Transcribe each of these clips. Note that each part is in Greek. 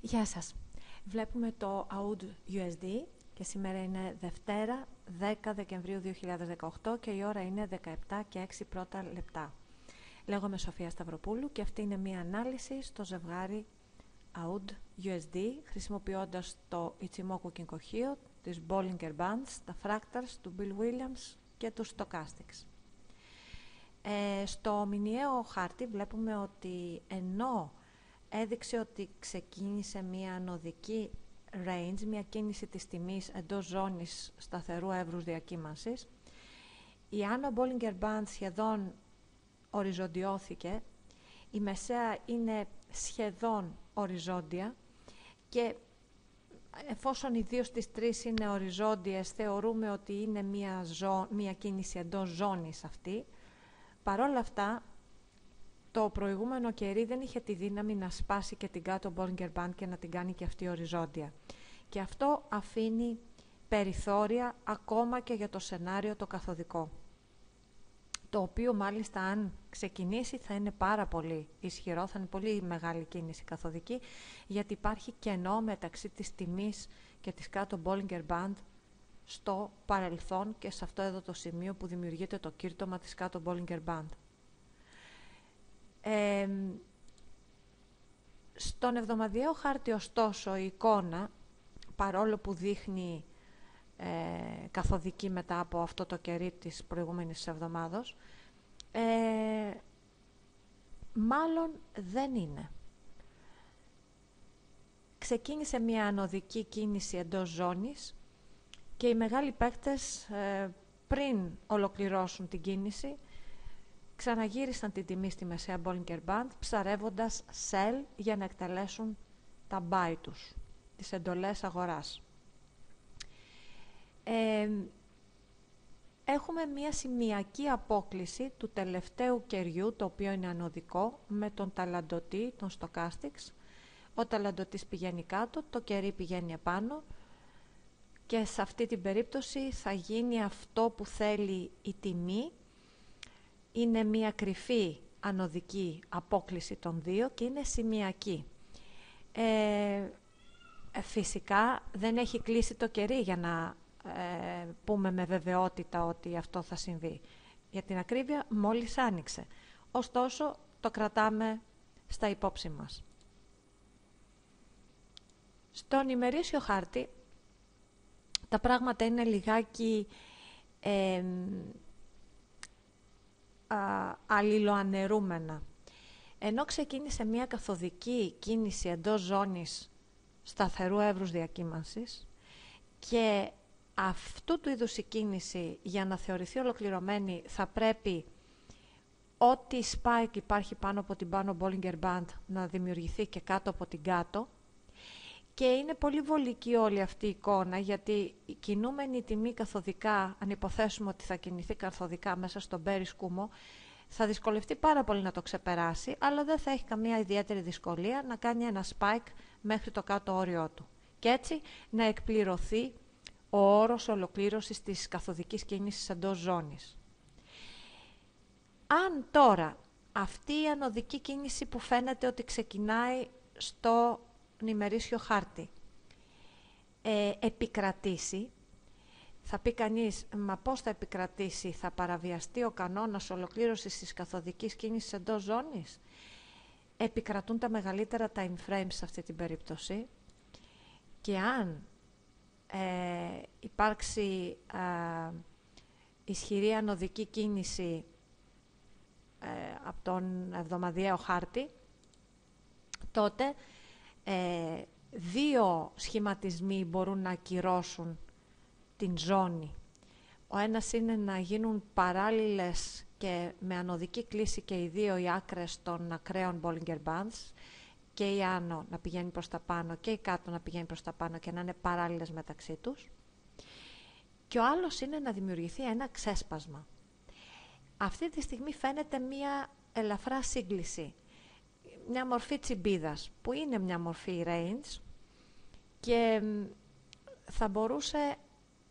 Γεια σας. Βλέπουμε το AUD USD και σήμερα είναι Δευτέρα 10 Δεκεμβρίου 2018 και η ώρα είναι 17 και 6 πρώτα λεπτά. Λέγομαι Σοφία Σταυροπούλου και αυτή είναι μία ανάλυση στο ζευγάρι AUD USD χρησιμοποιώντας το Ichimoku Kinkohio, τις Bollinger Bands, τα Fractals του Bill Williams και τους Stochastics. Ε, στο μηνιαίο χάρτη βλέπουμε ότι ενώ έδειξε ότι ξεκίνησε μια ανωδική range, μια κίνηση της τιμής εντός ζώνης σταθερού εύρους διακύμανσης. Η Άνω Bollinger Band σχεδόν οριζοντιώθηκε, η μεσαία είναι σχεδόν οριζόντια και εφόσον οι δύο στις τρεις είναι οριζόντιες θεωρούμε ότι είναι μια, μια κίνηση εντός ζώνης αυτή. Παρόλα αυτά το προηγούμενο κερί δεν είχε τη δύναμη να σπάσει και την κάτω Bollinger Band και να την κάνει και αυτή οριζόντια. Και αυτό αφήνει περιθώρια ακόμα και για το σενάριο το καθοδικό. Το οποίο μάλιστα αν ξεκινήσει θα είναι πάρα πολύ ισχυρό, θα είναι πολύ μεγάλη κίνηση καθοδική, γιατί υπάρχει κενό μεταξύ της τιμής και της κάτω Bollinger Band στο παρελθόν και σε αυτό εδώ το σημείο που δημιουργείται το κύρτωμα της κάτω Bollinger Band στον εβδομαδιαίο χάρτη ωστόσο η εικόνα, παρόλο που δείχνει ε, καθοδική μετά από αυτό το κερί της προηγούμενης εβδομάδος, ε, μάλλον δεν είναι. Ξεκίνησε μια ανωδική κίνηση εντός ζώνης και οι μεγάλοι παίκτες ε, πριν ολοκληρώσουν την κίνηση ξαναγύρισαν την τιμή στη μεσαία Bollinger Band ψαρεύοντας sell για να εκτελέσουν τα buy τους, τις εντολές αγοράς. έχουμε μία σημειακή απόκληση του τελευταίου κεριού, το οποίο είναι ανωδικό, με τον ταλαντοτή, τον stochastics. Ο ταλαντοτής πηγαίνει κάτω, το κερί πηγαίνει επάνω και σε αυτή την περίπτωση θα γίνει αυτό που θέλει η τιμή είναι μία κρυφή ανωδική απόκληση των δύο και είναι σημειακή. Ε, φυσικά δεν έχει κλείσει το κερί για να ε, πούμε με βεβαιότητα ότι αυτό θα συμβεί. Για την ακρίβεια μόλις άνοιξε. Ωστόσο το κρατάμε στα υπόψη μας. Στον ημερήσιο χάρτη τα πράγματα είναι λιγάκι ε, αλληλοανερούμενα. Ενώ ξεκίνησε μια καθοδική κίνηση εντός ζώνης σταθερού εύρους διακύμανσης και αυτού του είδους η κίνηση για να θεωρηθεί ολοκληρωμένη θα πρέπει ό,τι spike υπάρχει πάνω από την πάνω Bollinger Band να δημιουργηθεί και κάτω από την κάτω και είναι πολύ βολική όλη αυτή η εικόνα γιατί η κινούμενη τιμή καθοδικά, αν υποθέσουμε ότι θα κινηθεί καθοδικά μέσα στον Μπέρι Σκούμο, θα δυσκολευτεί πάρα πολύ να το ξεπεράσει, αλλά δεν θα έχει καμία ιδιαίτερη δυσκολία να κάνει ένα spike μέχρι το κάτω όριό του. Και έτσι να εκπληρωθεί ο όρος ολοκλήρωσης της καθοδικής κίνησης εντός ζώνης. Αν τώρα αυτή η ανωδική κίνηση που φαίνεται ότι ξεκινάει στο ημερήσιο χάρτη ε, επικρατήσει, θα πει κανείς, μα πώς θα επικρατήσει, θα παραβιαστεί ο κανόνας ολοκλήρωσης της καθοδικής κίνησης εντός ζώνης. Επικρατούν τα μεγαλύτερα time frames σε αυτή την περίπτωση και αν ε, υπάρξει ε, ισχυρή ανωδική κίνηση ε, από τον εβδομαδιαίο χάρτη, τότε ε, δύο σχηματισμοί μπορούν να ακυρώσουν την ζώνη. Ο ένας είναι να γίνουν παράλληλες και με ανωδική κλίση και οι δύο οι άκρες των ακραίων Bollinger Bands και η άνω να πηγαίνει προς τα πάνω και η κάτω να πηγαίνει προς τα πάνω και να είναι παράλληλες μεταξύ τους. Και ο άλλος είναι να δημιουργηθεί ένα ξέσπασμα. Αυτή τη στιγμή φαίνεται μία ελαφρά σύγκληση μια μορφή τσιμπίδας, που είναι μια μορφή range και θα μπορούσε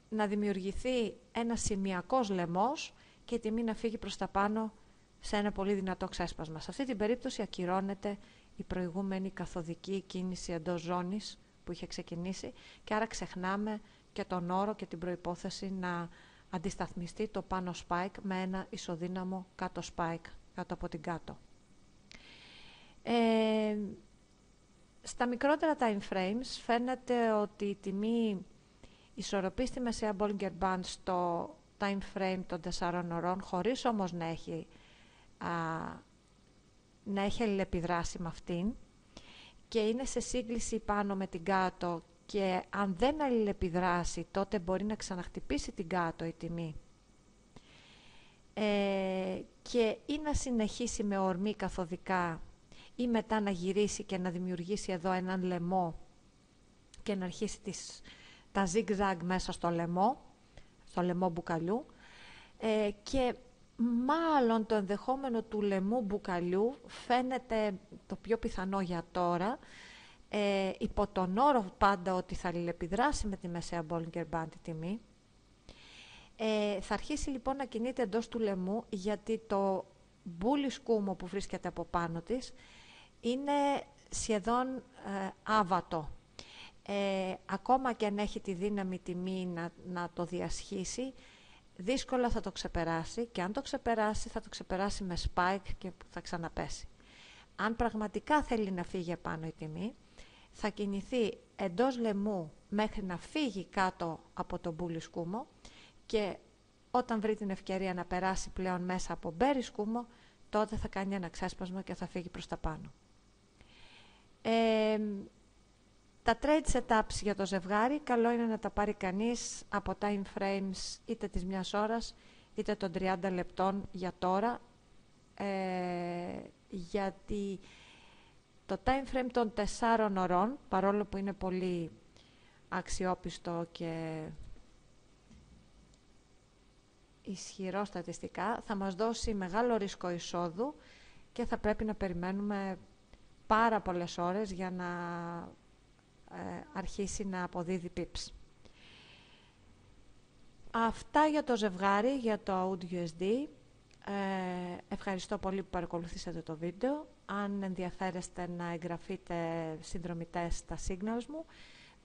να δημιουργηθεί ένα σημειακός λαιμός και η τιμή να φύγει προς τα πάνω σε ένα πολύ δυνατό ξέσπασμα. Σε αυτή την περίπτωση ακυρώνεται η προηγούμενη καθοδική κίνηση εντός ζώνης που είχε ξεκινήσει και άρα ξεχνάμε και τον όρο και την προϋπόθεση να αντισταθμιστεί το πάνω spike με ένα ισοδύναμο κάτω spike, κάτω από την κάτω. Ε, στα μικρότερα time frames φαίνεται ότι η τιμή ισορροπεί στη μεσαία Bollinger Band στο time frame των 4 ωρών, χωρίς όμως να έχει, α, να έχει αλληλεπιδράσει με αυτήν και είναι σε σύγκληση πάνω με την κάτω και αν δεν αλληλεπιδράσει τότε μπορεί να ξαναχτυπήσει την κάτω η τιμή. Ε, και ή να συνεχίσει με ορμή καθοδικά ή μετά να γυρίσει και να δημιουργήσει εδώ έναν λαιμό και να αρχίσει τις, τα zigzag μέσα στο λαιμό, στο λαιμό μπουκαλιού ε, και μάλλον το ενδεχόμενο του λαιμού μπουκαλιού φαίνεται το πιο πιθανό για τώρα ε, υπό τον όρο πάντα ότι θα αλληλεπιδράσει με τη μεσαία Bollinger Band τιμή. Ε, θα αρχίσει λοιπόν να κινείται εντός του λαιμού γιατί το μπούλι σκούμο που βρίσκεται από πάνω της είναι σχεδόν ε, άβατο. Ε, ακόμα και αν έχει τη δύναμη τιμή να, να το διασχίσει, δύσκολα θα το ξεπεράσει και αν το ξεπεράσει θα το ξεπεράσει με spike και θα ξαναπέσει. Αν πραγματικά θέλει να φύγει επάνω η τιμή, θα κινηθεί εντός λαιμού μέχρι να φύγει κάτω από τον μπούλι σκούμο και όταν βρει την ευκαιρία να περάσει πλέον μέσα από μπέρι σκούμο, τότε θα κάνει ένα ξέσπασμα και θα φύγει προς τα πάνω. Ε, τα trade setups για το ζευγάρι, καλό είναι να τα πάρει κανείς από time frames είτε της μιας ώρας, είτε των 30 λεπτών για τώρα, ε, γιατί το time frame των 4 ωρών, παρόλο που είναι πολύ αξιόπιστο και ισχυρό στατιστικά, θα μας δώσει μεγάλο ρίσκο εισόδου και θα πρέπει να περιμένουμε πάρα πολλές ώρες για να ε, αρχίσει να αποδίδει pips. Αυτά για το ζευγάρι, για το AudioSD. Ε, ευχαριστώ πολύ που παρακολουθήσατε το βίντεο. Αν ενδιαφέρεστε να εγγραφείτε συνδρομητές στα signals μου,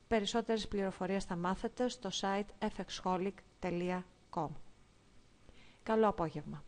περισσότερες πληροφορίες θα μάθετε στο site fxholic.com. Καλό απόγευμα.